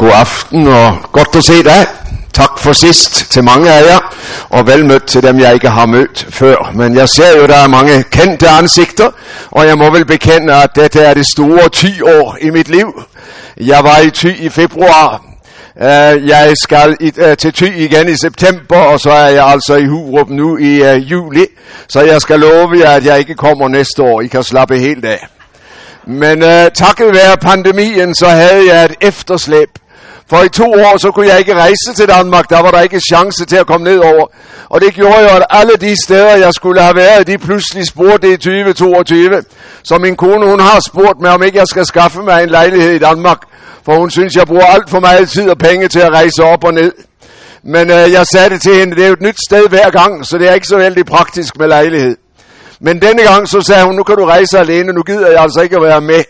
God aften og godt at se dig. Tak for sidst til mange af jer, og velmødt til dem, jeg ikke har mødt før. Men jeg ser jo, der er mange kendte ansigter, og jeg må vel bekende, at dette er det store 10 år i mit liv. Jeg var i ty i februar, Uh, jeg skal i, uh, til Thy igen i september, og så er jeg altså i Hurup nu i uh, juli. Så jeg skal love jer, at jeg ikke kommer næste år. I kan slappe helt af. Men uh, takket være pandemien, så havde jeg et efterslæb. For i to år, så kunne jeg ikke rejse til Danmark. Der var der ikke chance til at komme ned over. Og det gjorde jo, at alle de steder, jeg skulle have været, de pludselig spurgte i 2022. Så min kone, hun har spurgt mig, om ikke jeg skal skaffe mig en lejlighed i Danmark. For hun synes, jeg bruger alt for meget tid og penge til at rejse op og ned. Men øh, jeg sagde det til hende, det er jo et nyt sted hver gang, så det er ikke så vældig praktisk med lejlighed. Men denne gang så sagde hun, nu kan du rejse alene, nu gider jeg altså ikke at være med.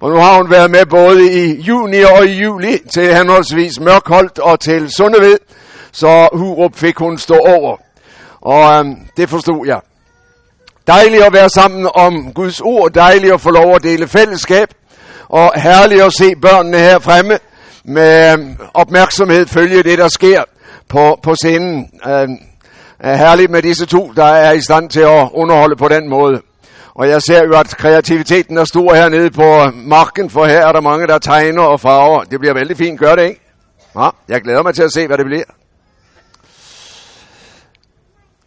Og nu har hun været med både i juni og i juli til henholdsvis Mørkholdt og til Sundeved. Så Hurup fik hun stå over. Og øhm, det forstod jeg. Dejligt at være sammen om Guds ord. Dejligt at få lov at dele fællesskab. Og herligt at se børnene her fremme med øhm, opmærksomhed følge det, der sker på, på scenen. Øhm, er herligt med disse to, der er i stand til at underholde på den måde. Og jeg ser jo, at kreativiteten er stor hernede på marken, for her er der mange, der tegner og farver. Det bliver vældig fint, gør det ikke? Ja, jeg glæder mig til at se, hvad det bliver.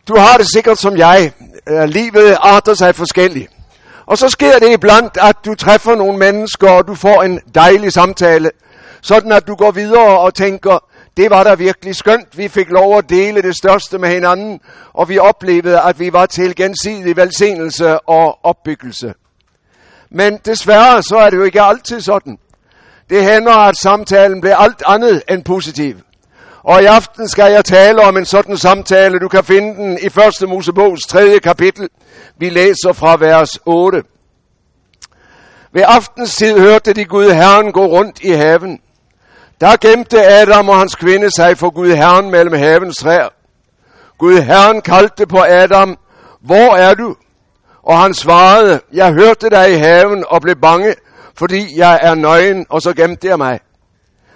Du har det sikkert som jeg. Livet arter sig forskelligt. Og så sker det iblandt, at du træffer nogle mennesker, og du får en dejlig samtale. Sådan at du går videre og tænker, det var da virkelig skønt. Vi fik lov at dele det største med hinanden, og vi oplevede, at vi var til gensidig velsignelse og opbyggelse. Men desværre så er det jo ikke altid sådan. Det hænder, at samtalen bliver alt andet end positiv. Og i aften skal jeg tale om en sådan samtale. Du kan finde den i 1. Mosebogs 3. kapitel. Vi læser fra vers 8. Ved aftenstid hørte de Gud Herren gå rundt i haven. Der gemte Adam og hans kvinde sig for Gud Herren mellem havens træer. Gud Herren kaldte på Adam, hvor er du? Og han svarede, jeg hørte dig i haven og blev bange, fordi jeg er nøgen, og så gemte jeg mig.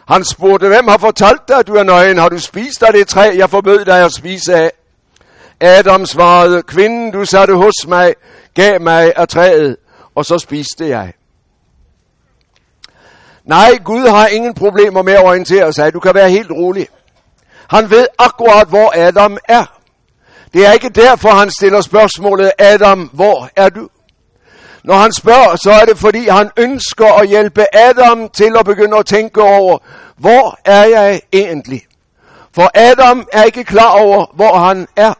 Han spurgte, hvem har fortalt dig, at du er nøgen? Har du spist af det træ, jeg forbød dig at spise af? Adam svarede, kvinden du satte hos mig, gav mig af træet, og så spiste jeg. Nej, Gud har ingen problemer med at orientere sig. Du kan være helt rolig. Han ved akkurat, hvor Adam er. Det er ikke derfor, han stiller spørgsmålet, Adam, hvor er du? Når han spørger, så er det fordi, han ønsker at hjælpe Adam til at begynde at tænke over, hvor er jeg egentlig? For Adam er ikke klar over, hvor han er.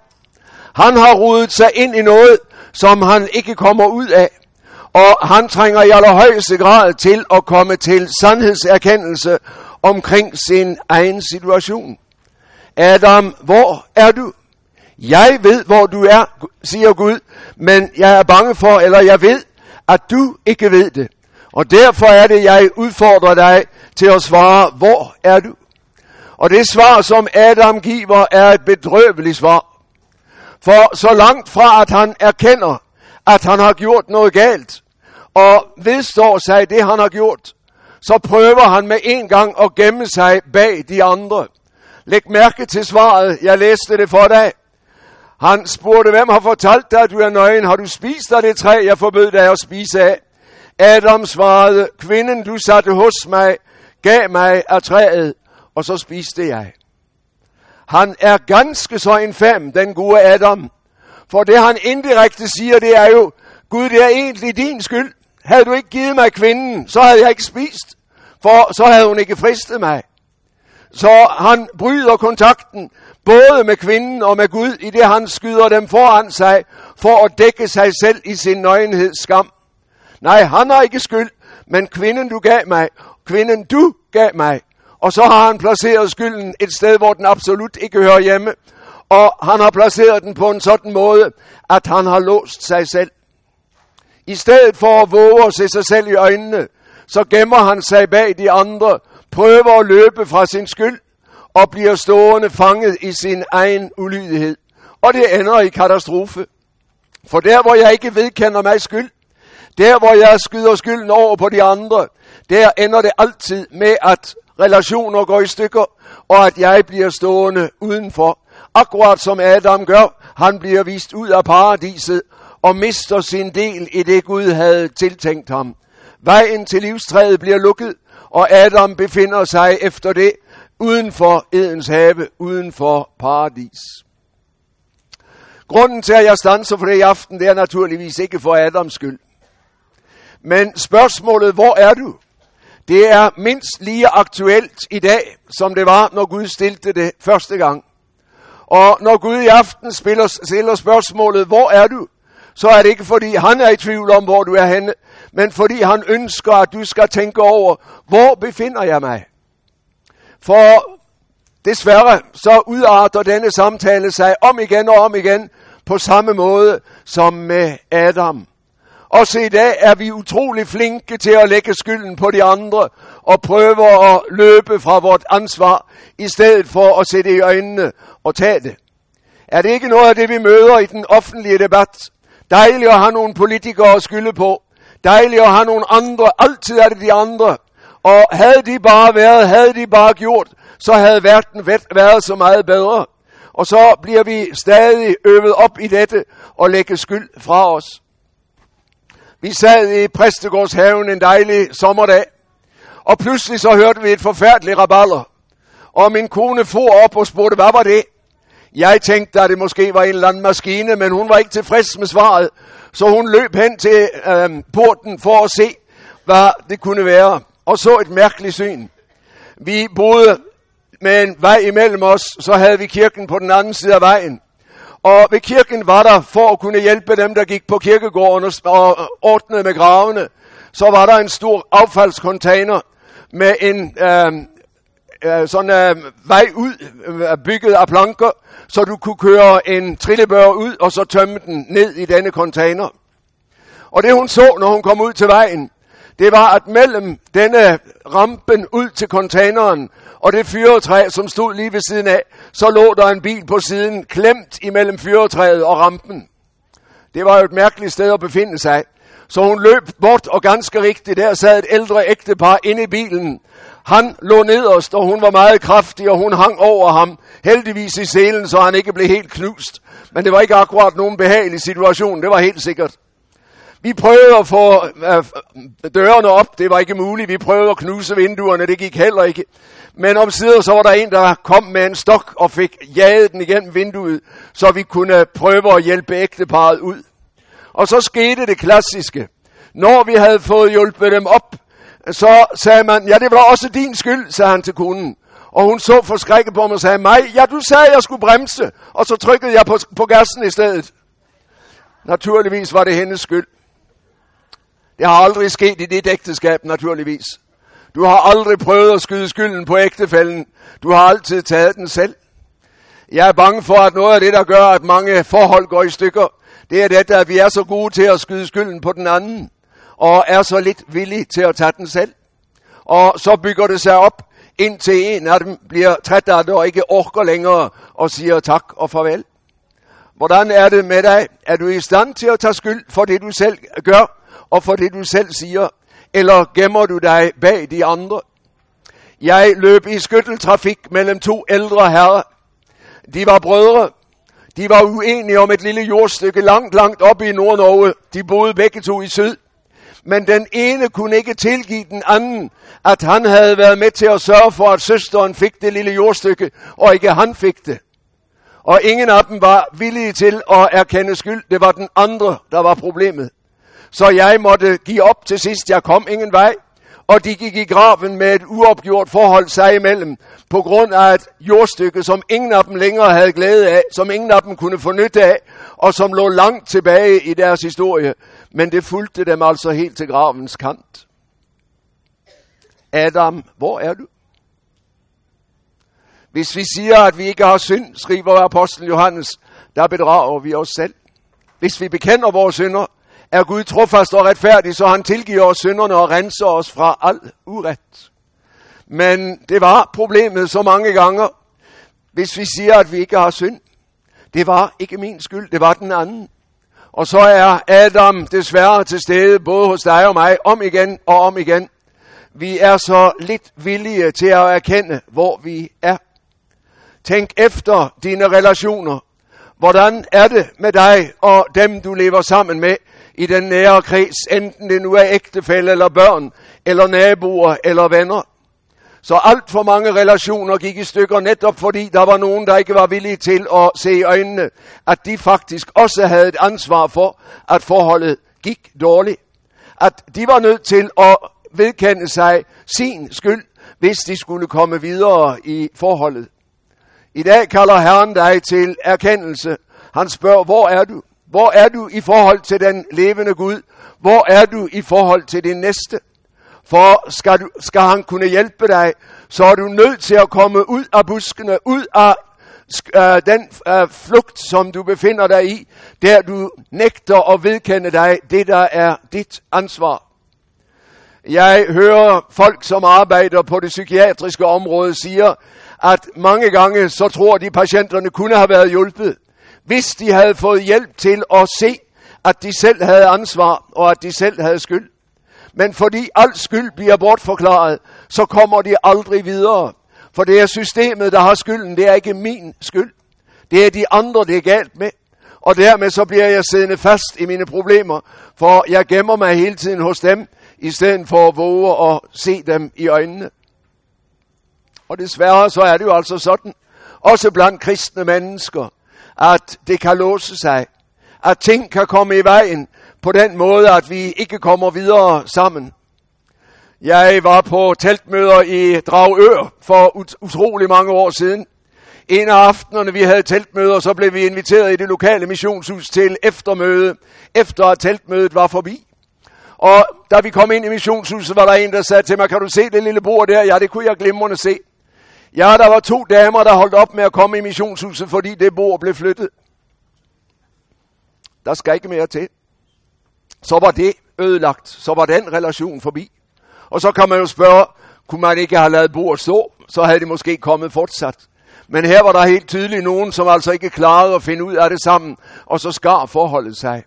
Han har rodet sig ind i noget, som han ikke kommer ud af. Og han trænger i allerhøjeste grad til at komme til sandhedserkendelse omkring sin egen situation. Adam, hvor er du? Jeg ved, hvor du er, siger Gud, men jeg er bange for, eller jeg ved, at du ikke ved det. Og derfor er det, jeg udfordrer dig til at svare, hvor er du? Og det svar, som Adam giver, er et bedrøveligt svar. For så langt fra, at han erkender, at han har gjort noget galt, og vedstår sig det, han har gjort, så prøver han med en gang at gemme sig bag de andre. Læg mærke til svaret. Jeg læste det for dig. Han spurgte, hvem har fortalt dig, at du er nøgen? Har du spist af det træ, jeg forbød dig at spise af? Adam svarede, kvinden du satte hos mig, gav mig af træet, og så spiste jeg. Han er ganske så infam, den gode Adam. For det han indirekte siger, det er jo, Gud, det er egentlig din skyld. Havde du ikke givet mig kvinden, så havde jeg ikke spist. For så havde hun ikke fristet mig. Så han bryder kontakten både med kvinden og med Gud, i det han skyder dem foran sig, for at dække sig selv i sin nøgenheds skam. Nej, han har ikke skyld, men kvinden du gav mig, kvinden du gav mig. Og så har han placeret skylden et sted, hvor den absolut ikke hører hjemme. Og han har placeret den på en sådan måde, at han har låst sig selv. I stedet for at våge at se sig selv i øjnene, så gemmer han sig bag de andre, prøver at løbe fra sin skyld, og bliver stående fanget i sin egen ulydighed. Og det ender i katastrofe. For der, hvor jeg ikke vedkender mig skyld, der, hvor jeg skyder skylden over på de andre, der ender det altid med, at relationer går i stykker, og at jeg bliver stående udenfor. Akkurat som Adam gør, han bliver vist ud af paradiset og mister sin del i det Gud havde tiltænkt ham. Vejen til livstræet bliver lukket, og Adam befinder sig efter det uden for Edens have, uden for paradis. Grunden til, at jeg stanser for det i aften, det er naturligvis ikke for Adams skyld. Men spørgsmålet, hvor er du? Det er mindst lige aktuelt i dag, som det var, når Gud stillede det første gang. Og når Gud i aften spiller, stiller spørgsmålet, hvor er du? Så er det ikke fordi han er i tvivl om, hvor du er henne, men fordi han ønsker, at du skal tænke over, hvor befinder jeg mig? For desværre så udarter denne samtale sig om igen og om igen på samme måde som med Adam. Også i dag er vi utrolig flinke til at lægge skylden på de andre og prøve at løbe fra vort ansvar, i stedet for at sætte i øjnene og tage det. Er det ikke noget af det, vi møder i den offentlige debat? Dejligt at have nogle politikere at skylde på. Dejligt at have nogle andre. Altid er det de andre. Og havde de bare været, havde de bare gjort, så havde verden været så meget bedre. Og så bliver vi stadig øvet op i dette og lægge skyld fra os. Vi sad i Præstegårdshaven en dejlig sommerdag, og pludselig så hørte vi et forfærdeligt raballer. Og min kone for op og spurgte, hvad var det? Jeg tænkte, at det måske var en eller anden maskine, men hun var ikke tilfreds med svaret. Så hun løb hen til øh, porten for at se, hvad det kunne være, og så et mærkeligt syn. Vi boede med en vej imellem os, så havde vi kirken på den anden side af vejen. Og ved kirken var der, for at kunne hjælpe dem, der gik på kirkegården og øh, ordnede med gravene, så var der en stor affaldskontainer med en øh, øh, sådan øh, vej ud, øh, bygget af planker, så du kunne køre en trillebør ud, og så tømme den ned i denne container. Og det hun så, når hun kom ud til vejen, det var, at mellem denne rampen ud til containeren, og det fyretræ, som stod lige ved siden af, så lå der en bil på siden, klemt imellem fyretræet og rampen. Det var jo et mærkeligt sted at befinde sig. Så hun løb bort, og ganske rigtigt, der sad et ældre ægtepar inde i bilen. Han lå nederst, og hun var meget kraftig, og hun hang over ham, heldigvis i selen, så han ikke blev helt knust. Men det var ikke akkurat nogen behagelig situation, det var helt sikkert. Vi prøvede at få øh, dørene op, det var ikke muligt. Vi prøvede at knuse vinduerne, det gik heller ikke. Men om sider så var der en, der kom med en stok og fik jaget den igennem vinduet, så vi kunne øh, prøve at hjælpe ægteparet ud. Og så skete det klassiske. Når vi havde fået hjulpet dem op, så sagde man, ja det var også din skyld, sagde han til konen. Og hun så forskrækket på mig og sagde, mig, ja du sagde, jeg skulle bremse, og så trykkede jeg på, på gassen i stedet. Naturligvis var det hendes skyld. Det har aldrig sket i dit ægteskab, naturligvis. Du har aldrig prøvet at skyde skylden på ægtefælden. Du har altid taget den selv. Jeg er bange for, at noget af det, der gør, at mange forhold går i stykker, det er det, at vi er så gode til at skyde skylden på den anden, og er så lidt villig til at tage den selv. Og så bygger det sig op, indtil en af dem bliver træt af det og ikke orker længere og siger tak og farvel. Hvordan er det med dig? Er du i stand til at tage skyld for det, du selv gør, og for det, du selv siger? Eller gemmer du dig bag de andre? Jeg løb i skytteltrafik mellem to ældre herrer. De var brødre. De var uenige om et lille jordstykke langt, langt oppe i Nord-Norge. De boede begge to i syd. Men den ene kunne ikke tilgive den anden, at han havde været med til at sørge for, at søsteren fik det lille jordstykke, og ikke han fik det. Og ingen af dem var villige til at erkende skyld. Det var den andre, der var problemet. Så jeg måtte give op til sidst. Jeg kom ingen vej. Og de gik i graven med et uopgjort forhold sig imellem, på grund af et jordstykke, som ingen af dem længere havde glæde af, som ingen af dem kunne få nyt af, og som lå langt tilbage i deres historie. Men det fulgte dem altså helt til gravens kant. Adam, hvor er du? Hvis vi siger, at vi ikke har synd, skriver apostlen Johannes, der bedrager vi os selv. Hvis vi bekender vores synder, er Gud trofast og retfærdig, så han tilgiver os synderne og renser os fra al uret. Men det var problemet så mange gange, hvis vi siger, at vi ikke har synd. Det var ikke min skyld, det var den anden. Og så er Adam desværre til stede både hos dig og mig om igen og om igen. vi er så lidt villige til at erkende, hvor vi er. Tænk efter dine relationer. Hvordan er det med dig og dem, du lever sammen med i den nære kreds, enten det nu er ægtefælle eller børn, eller naboer eller venner? Så alt for mange relationer gik i stykker netop fordi der var nogen, der ikke var villige til at se i øjnene, at de faktisk også havde et ansvar for, at forholdet gik dårligt. At de var nødt til at vedkende sig sin skyld, hvis de skulle komme videre i forholdet. I dag kalder Herren dig til erkendelse. Han spørger, hvor er du? Hvor er du i forhold til den levende Gud? Hvor er du i forhold til din næste? For skal, du, skal han kunne hjælpe dig, så er du nødt til at komme ud af buskene, ud af øh, den øh, flugt, som du befinder dig i, der du nægter at vedkende dig det, der er dit ansvar. Jeg hører folk, som arbejder på det psykiatriske område, siger, at mange gange så tror de, patienterne kunne have været hjulpet, hvis de havde fået hjælp til at se, at de selv havde ansvar, og at de selv havde skyld. Men fordi al skyld bliver bortforklaret, så kommer de aldrig videre. For det er systemet, der har skylden. Det er ikke min skyld. Det er de andre, det er galt med. Og dermed så bliver jeg siddende fast i mine problemer, for jeg gemmer mig hele tiden hos dem, i stedet for at våge at se dem i øjnene. Og desværre så er det jo altså sådan, også blandt kristne mennesker, at det kan låse sig, at ting kan komme i vejen på den måde, at vi ikke kommer videre sammen. Jeg var på teltmøder i Dragør for ut- utrolig mange år siden. En af aftenerne, vi havde teltmøder, så blev vi inviteret i det lokale missionshus til eftermøde, efter at teltmødet var forbi. Og da vi kom ind i missionshuset, var der en, der sagde til mig, kan du se det lille bord der? Ja, det kunne jeg glimrende se. Ja, der var to damer, der holdt op med at komme i missionshuset, fordi det bord blev flyttet. Der skal ikke mere til. Så var det ødelagt. Så var den relation forbi. Og så kan man jo spørge, kunne man ikke have lavet bord stå? Så havde det måske kommet fortsat. Men her var der helt tydeligt nogen, som altså ikke klarede at finde ud af det sammen, og så skar forholdet sig.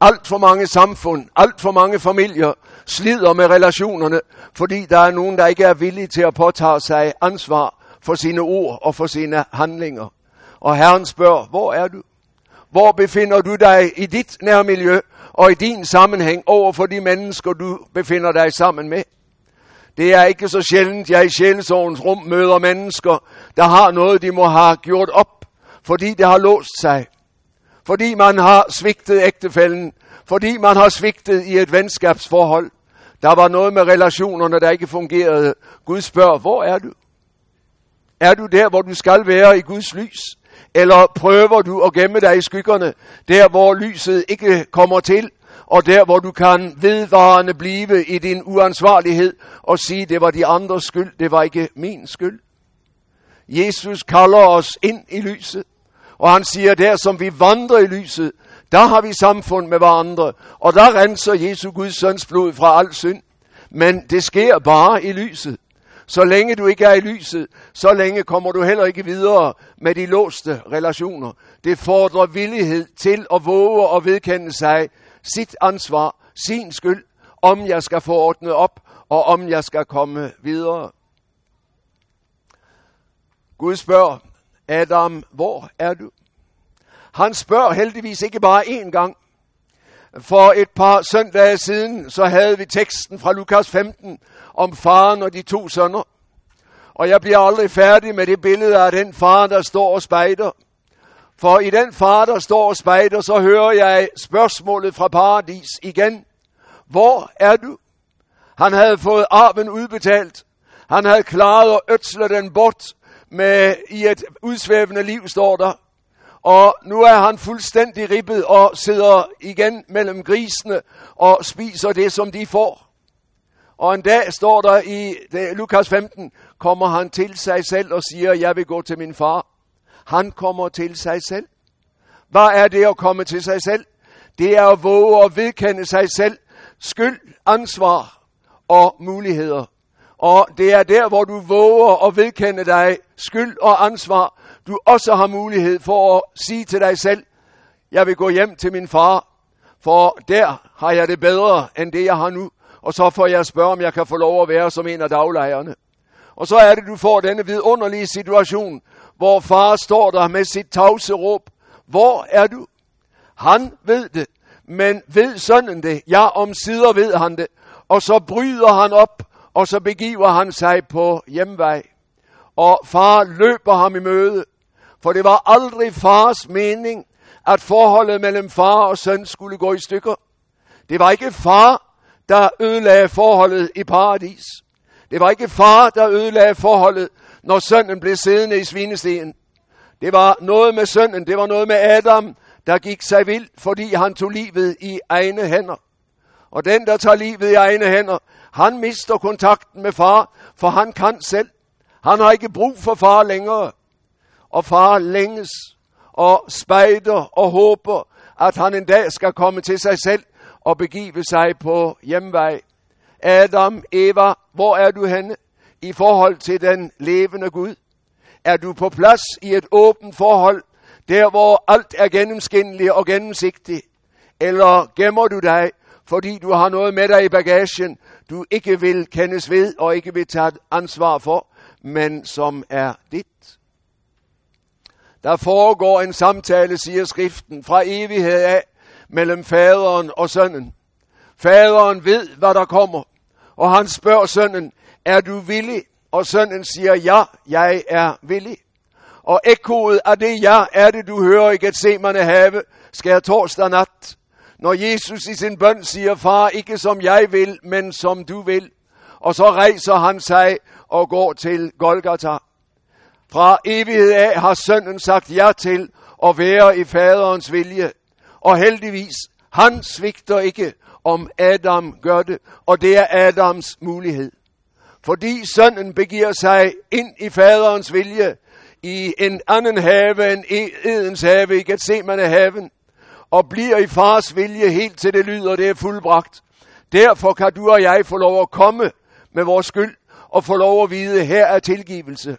Alt for mange samfund, alt for mange familier slider med relationerne, fordi der er nogen, der ikke er villige til at påtage sig ansvar for sine ord og for sine handlinger. Og Herren spørger, hvor er du? Hvor befinder du dig i dit nærmiljø og i din sammenhæng over for de mennesker, du befinder dig sammen med? Det er ikke så sjældent, jeg i sjælesovens rum møder mennesker, der har noget, de må have gjort op, fordi det har låst sig fordi man har svigtet ægtefælden, fordi man har svigtet i et venskabsforhold. Der var noget med relationerne, der ikke fungerede. Gud spørger, hvor er du? Er du der, hvor du skal være i Guds lys? Eller prøver du at gemme dig i skyggerne, der hvor lyset ikke kommer til, og der hvor du kan vedvarende blive i din uansvarlighed og sige, det var de andres skyld, det var ikke min skyld. Jesus kalder os ind i lyset. Og han siger, der som vi vandrer i lyset, der har vi samfund med hverandre, og der renser Jesu Guds søns blod fra al synd. Men det sker bare i lyset. Så længe du ikke er i lyset, så længe kommer du heller ikke videre med de låste relationer. Det fordrer villighed til at våge og vedkende sig sit ansvar, sin skyld, om jeg skal få ordnet op, og om jeg skal komme videre. Gud spørger, Adam, hvor er du? Han spørger heldigvis ikke bare én gang. For et par søndage siden, så havde vi teksten fra Lukas 15 om faren og de to sønner. Og jeg bliver aldrig færdig med det billede af den far, der står og spejder. For i den far, der står og spejder, så hører jeg spørgsmålet fra paradis igen. Hvor er du? Han havde fået arven udbetalt. Han havde klaret at ødsle den bort med, i et udsvævende liv, står der. Og nu er han fuldstændig ribbet og sidder igen mellem grisene og spiser det, som de får. Og en dag står der i det, Lukas 15, kommer han til sig selv og siger, jeg vil gå til min far. Han kommer til sig selv. Hvad er det at komme til sig selv? Det er at våge at vedkende sig selv skyld, ansvar og muligheder. Og det er der, hvor du våger at vedkende dig skyld og ansvar, du også har mulighed for at sige til dig selv, jeg vil gå hjem til min far, for der har jeg det bedre end det, jeg har nu. og så får jeg spørge, om jeg kan få lov at være som en af daglejerne. Og så er det, du får denne vidunderlige situation, hvor far står der med sit tavse råb. Hvor er du? Han ved det, men ved sønnen det? Ja, om sider ved han det. Og så bryder han op, og så begiver han sig på hjemvej. Og far løber ham i møde, for det var aldrig fars mening, at forholdet mellem far og søn skulle gå i stykker. Det var ikke far, der ødelagde forholdet i paradis. Det var ikke far, der ødelagde forholdet, når sønnen blev siddende i svinestenen. Det var noget med sønnen, det var noget med Adam, der gik sig vild, fordi han tog livet i egne hænder. Og den, der tager livet i egne hænder, han mister kontakten med far, for han kan selv. Han har ikke brug for far længere. Og far længes og spejder og håber, at han en dag skal komme til sig selv og begive sig på hjemvej. Adam, Eva, hvor er du henne i forhold til den levende Gud? Er du på plads i et åbent forhold, der hvor alt er gennemskindeligt og gennemsigtigt? Eller gemmer du dig, fordi du har noget med dig i bagagen, du ikke vil kendes ved og ikke vil tage ansvar for, men som er dit? Der foregår en samtale, siger skriften, fra evighed af mellem faderen og sønnen. Faderen ved, hvad der kommer, og han spørger sønnen, er du villig? Og sønnen siger, ja, jeg er villig. Og ekkoet af det ja, er det du hører i Gethsemane have, skal torsdag nat. Når Jesus i sin bøn siger, far, ikke som jeg vil, men som du vil. Og så rejser han sig og går til Golgata. Fra evighed af har sønnen sagt ja til at være i faderens vilje. Og heldigvis, han svigter ikke, om Adam gør det, og det er Adams mulighed. Fordi sønnen begiver sig ind i faderens vilje, i en anden have end e- Edens have, i Gethsemane haven, og bliver i fars vilje helt til det lyder, det er fuldbragt. Derfor kan du og jeg få lov at komme med vores skyld, og få lov at vide, her er tilgivelse.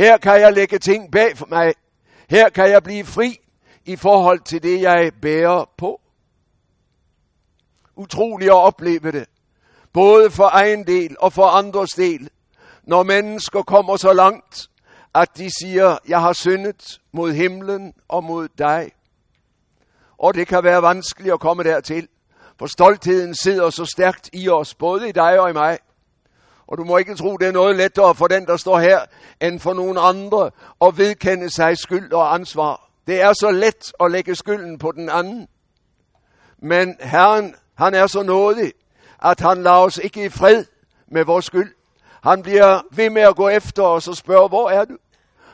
Her kan jeg lægge ting bag for mig. Her kan jeg blive fri i forhold til det, jeg bærer på. Utroligt at opleve det. Både for egen del og for andres del. Når mennesker kommer så langt, at de siger, jeg har syndet mod himlen og mod dig. Og det kan være vanskeligt at komme dertil, for stoltheden sidder så stærkt i os, både i dig og i mig. Og du må ikke tro, det er noget lettere for den, der står her, end for nogen andre at vedkende sig skyld og ansvar. Det er så let at lægge skylden på den anden. Men Herren, han er så nådig, at han lader os ikke i fred med vores skyld. Han bliver ved med at gå efter os og spørge, hvor er du?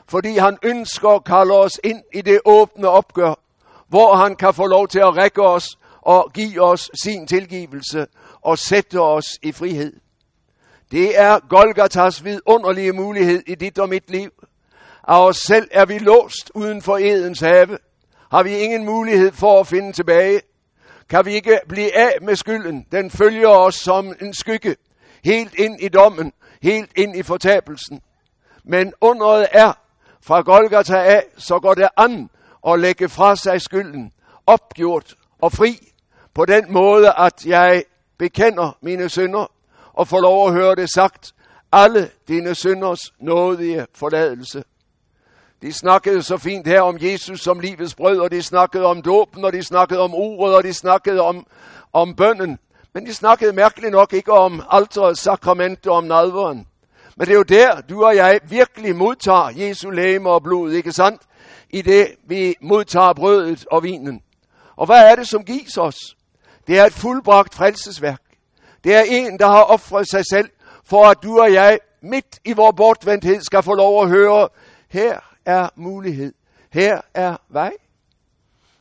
Fordi han ønsker at kalde os ind i det åbne opgør, hvor han kan få lov til at række os og give os sin tilgivelse og sætte os i frihed. Det er Golgatas vidunderlige mulighed i dit og mit liv. Af os selv er vi låst uden for Edens have. Har vi ingen mulighed for at finde tilbage. Kan vi ikke blive af med skylden. Den følger os som en skygge. Helt ind i dommen. Helt ind i fortabelsen. Men underet er, fra Golgata af, så går det an at lægge fra sig skylden. Opgjort og fri. På den måde, at jeg bekender mine synder og få lov at høre det sagt, alle dine synders nådige forladelse. De snakkede så fint her om Jesus som livets brød, og de snakkede om dåben, og de snakkede om uret, og de snakkede om, om bønden. Men de snakkede mærkeligt nok ikke om alterets sakrament og om nadveren. Men det er jo der, du og jeg virkelig modtager Jesu læme og blod, ikke sandt? I det, vi modtager brødet og vinen. Og hvad er det, som gives os? Det er et fuldbragt frelsesværk. Det er en, der har offret sig selv, for at du og jeg midt i vores bortvendthed skal få lov at høre, her er mulighed, her er vej.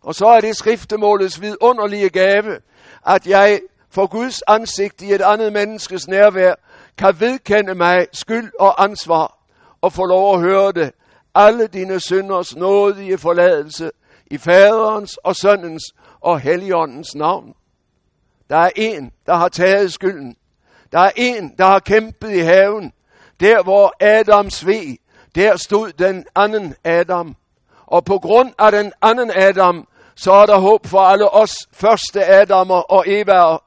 Og så er det skriftemålets vidunderlige gave, at jeg for Guds ansigt i et andet menneskes nærvær kan vedkende mig skyld og ansvar og få lov at høre det. Alle dine synders nådige forladelse i faderens og søndens og helligåndens navn. Der er en, der har taget skylden. Der er en, der har kæmpet i haven. Der hvor Adam sved, der stod den anden Adam. Og på grund af den anden Adam, så er der håb for alle os første Adamer og Evaer,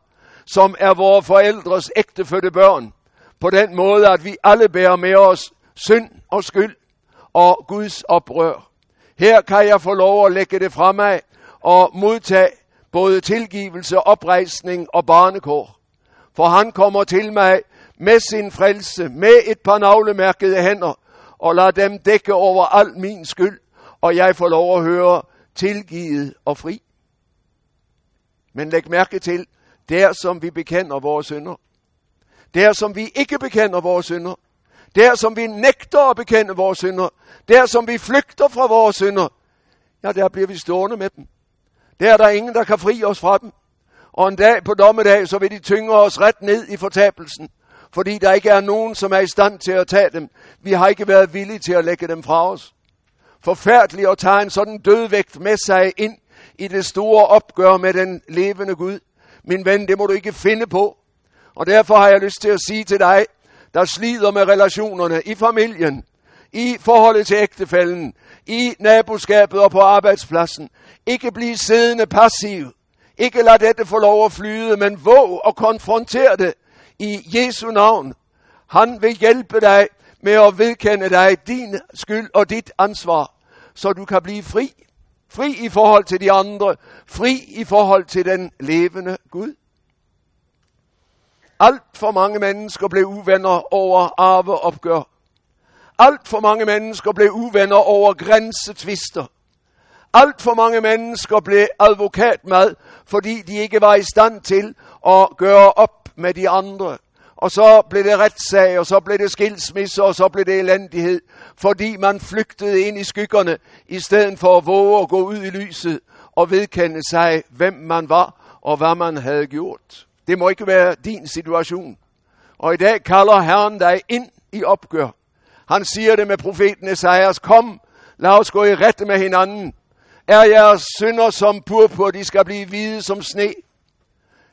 som er vores forældres ægtefødte børn. På den måde, at vi alle bærer med os synd og skyld og Guds oprør. Her kan jeg få lov at lægge det fra mig og modtage både tilgivelse, oprejsning og barnekår. For han kommer til mig med sin frelse, med et par navlemærkede hænder, og lader dem dække over al min skyld, og jeg får lov at høre tilgivet og fri. Men læg mærke til, der som vi bekender vores synder, der som vi ikke bekender vores synder, der som vi nægter at bekende vores synder, der som vi flygter fra vores synder, ja, der bliver vi stående med dem. Der er der ingen, der kan fri os fra dem. Og en dag på dommedag, så vil de tynge os ret ned i fortabelsen, fordi der ikke er nogen, som er i stand til at tage dem. Vi har ikke været villige til at lægge dem fra os. Forfærdeligt at tage en sådan dødvægt med sig ind i det store opgør med den levende Gud. Min ven, det må du ikke finde på. Og derfor har jeg lyst til at sige til dig, der slider med relationerne i familien, i forholdet til ægtefælden, i naboskabet og på arbejdspladsen. Ikke blive siddende passiv. Ikke lad dette få lov at flyde, men våg og konfronter det i Jesu navn. Han vil hjælpe dig med at vedkende dig din skyld og dit ansvar, så du kan blive fri. Fri i forhold til de andre. Fri i forhold til den levende Gud. Alt for mange mennesker blev uvenner over arveopgør. Alt for mange mennesker blev uvenner over grænsetvister. Alt for mange mennesker blev advokatmad, fordi de ikke var i stand til at gøre op med de andre. Og så blev det retssag, og så blev det skilsmisse, og så blev det elendighed, fordi man flygtede ind i skyggerne, i stedet for at våge at gå ud i lyset og vedkende sig, hvem man var og hvad man havde gjort. Det må ikke være din situation. Og i dag kalder Herren dig ind i opgør. Han siger det med profeten Esajas, kom, lad os gå i rette med hinanden. Er jeres synder som purpur, de skal blive hvide som sne.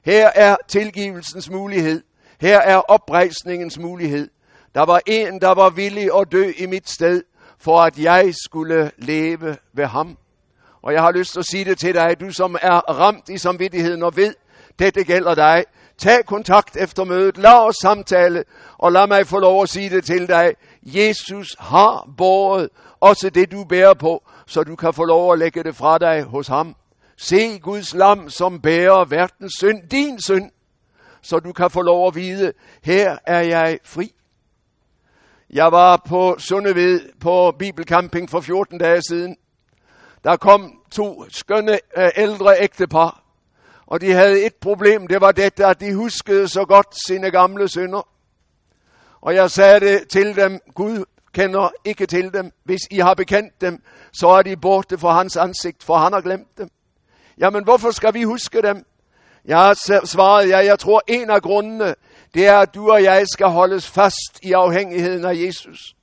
Her er tilgivelsens mulighed. Her er oprejsningens mulighed. Der var en, der var villig at dø i mit sted, for at jeg skulle leve ved ham. Og jeg har lyst til at sige det til dig, du som er ramt i samvittigheden og ved, dette gælder dig. Tag kontakt efter mødet, lad os samtale, og lad mig få lov at sige det til dig. Jesus har båret også det, du bærer på, så du kan få lov at lægge det fra dig hos ham. Se Guds lam, som bærer verdens synd, din synd, så du kan få lov at vide, her er jeg fri. Jeg var på Sundeved på Bibelcamping for 14 dage siden. Der kom to skønne øh, ældre ægtepar, og de havde et problem, det var dette, at de huskede så godt sine gamle synder. Og jeg sagde det til dem, Gud kender ikke til dem. Hvis I har bekendt dem, så er de borte fra hans ansigt, for han har glemt dem. Jamen, hvorfor skal vi huske dem? Jeg har svaret, ja, jeg tror en af grundene, det er, at du og jeg skal holdes fast i afhængigheden af Jesus.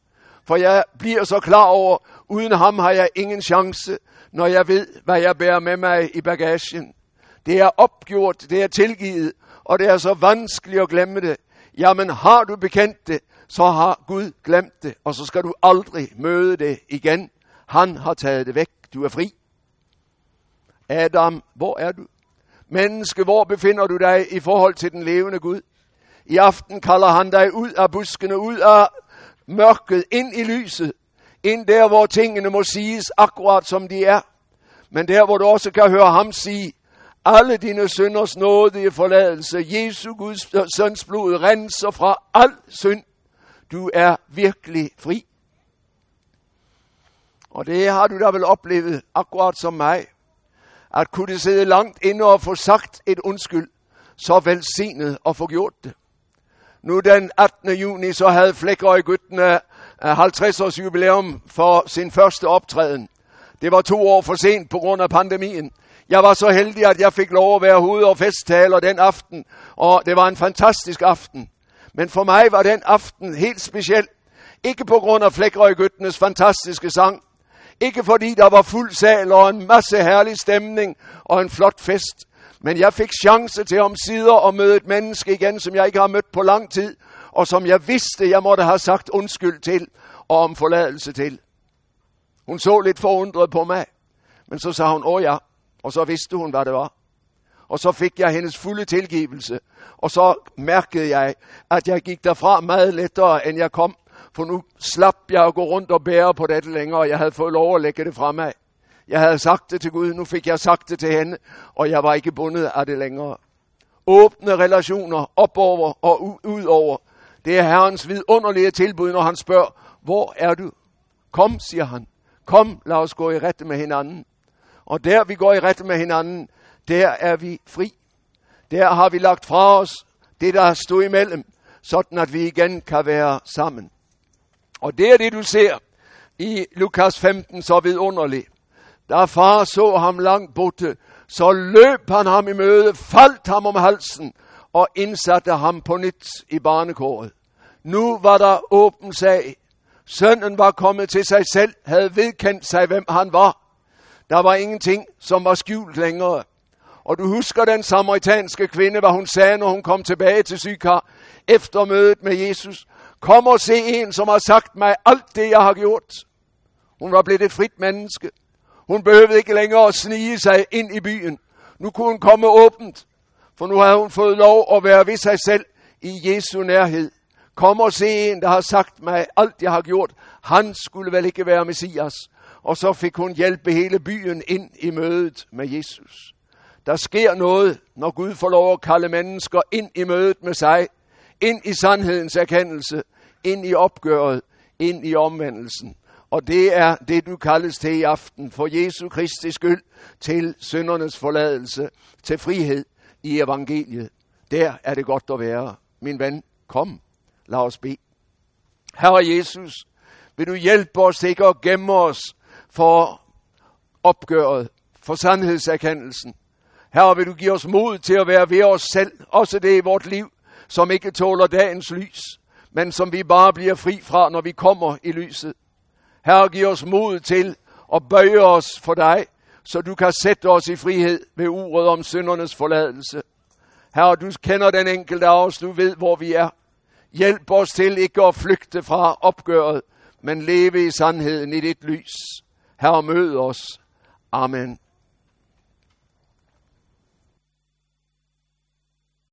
For jeg bliver så klar over, uden ham har jeg ingen chance, når jeg ved, hvad jeg bærer med mig i bagagen. Det er opgjort, det er tilgivet, og det er så vanskeligt at glemme det. Jamen har du bekendt det, så har Gud glemt det, og så skal du aldrig møde det igen. Han har taget det væk. Du er fri. Adam, hvor er du? Menneske, hvor befinder du dig i forhold til den levende Gud? I aften kalder han dig ud af buskene, ud af mørket, ind i lyset. Ind der, hvor tingene må siges akkurat som de er. Men der, hvor du også kan høre ham sige, alle dine synders nådige forladelse, Jesu Guds søns blod, renser fra al synd. Du er virkelig fri. Og det har du da vel oplevet, akkurat som mig. At kunne sidde langt inde og få sagt et undskyld, så velsignet og få gjort det. Nu den 18. juni, så havde Flækøj-gyttene øh, øh, 50 års jubilæum for sin første optræden. Det var to år for sent på grund af pandemien. Jeg var så heldig, at jeg fik lov at være hoved- og festtaler den aften, og det var en fantastisk aften. Men for mig var den aften helt speciel. Ikke på grund af Flækrøgøttenes fantastiske sang. Ikke fordi der var fuld sal og en masse herlig stemning og en flot fest. Men jeg fik chance til om sider at møde et menneske igen, som jeg ikke har mødt på lang tid, og som jeg vidste, jeg måtte have sagt undskyld til og om forladelse til. Hun så lidt forundret på mig, men så sagde hun, åh ja, og så vidste hun, hvad det var. Og så fik jeg hendes fulde tilgivelse. Og så mærkede jeg, at jeg gik derfra meget lettere, end jeg kom. For nu slap jeg at gå rundt og bære på dette længere, og jeg havde fået lov at lægge det fra mig. Jeg havde sagt det til Gud, nu fik jeg sagt det til hende, og jeg var ikke bundet af det længere. Åbne relationer op over og ud over. Det er Herrens vidunderlige tilbud, når han spørger, hvor er du? Kom, siger han. Kom, lad os gå i rette med hinanden. Og der vi går i rette med hinanden, der er vi fri. Der har vi lagt fra os det, der stod imellem, sådan at vi igen kan være sammen. Og det er det, du ser i Lukas 15 så vidunderligt. Da far så ham langt borte, så løb han ham i møde, faldt ham om halsen og indsatte ham på nyt i barnekåret. Nu var der åben sag. Sønnen var kommet til sig selv, havde vedkendt sig, hvem han var. Der var ingenting, som var skjult længere. Og du husker den samaritanske kvinde, hvad hun sagde, når hun kom tilbage til Sykar efter mødet med Jesus. Kom og se en, som har sagt mig alt det, jeg har gjort. Hun var blevet et frit menneske. Hun behøvede ikke længere at snige sig ind i byen. Nu kunne hun komme åbent, for nu havde hun fået lov at være ved sig selv i Jesu nærhed. Kom og se en, der har sagt mig alt, jeg har gjort. Han skulle vel ikke være Messias. Og så fik hun hjælpe hele byen ind i mødet med Jesus. Der sker noget, når Gud får lov at kalde mennesker ind i mødet med sig, ind i sandhedens erkendelse, ind i opgøret, ind i omvendelsen. Og det er det, du kaldes til i aften, for Jesu Kristi skyld, til syndernes forladelse, til frihed i evangeliet. Der er det godt at være. Min ven, kom, lad os bede. Herre Jesus, vil du hjælpe os ikke at gemme os for opgøret, for sandhedserkendelsen. Herre, vil du give os mod til at være ved os selv, også det i vort liv, som ikke tåler dagens lys, men som vi bare bliver fri fra, når vi kommer i lyset. Herre, giv os mod til at bøje os for dig, så du kan sætte os i frihed ved uret om syndernes forladelse. Herre, du kender den enkelte af os, du ved, hvor vi er. Hjælp os til ikke at flygte fra opgøret, men leve i sandheden i dit lys. Herre, mød os. Amen.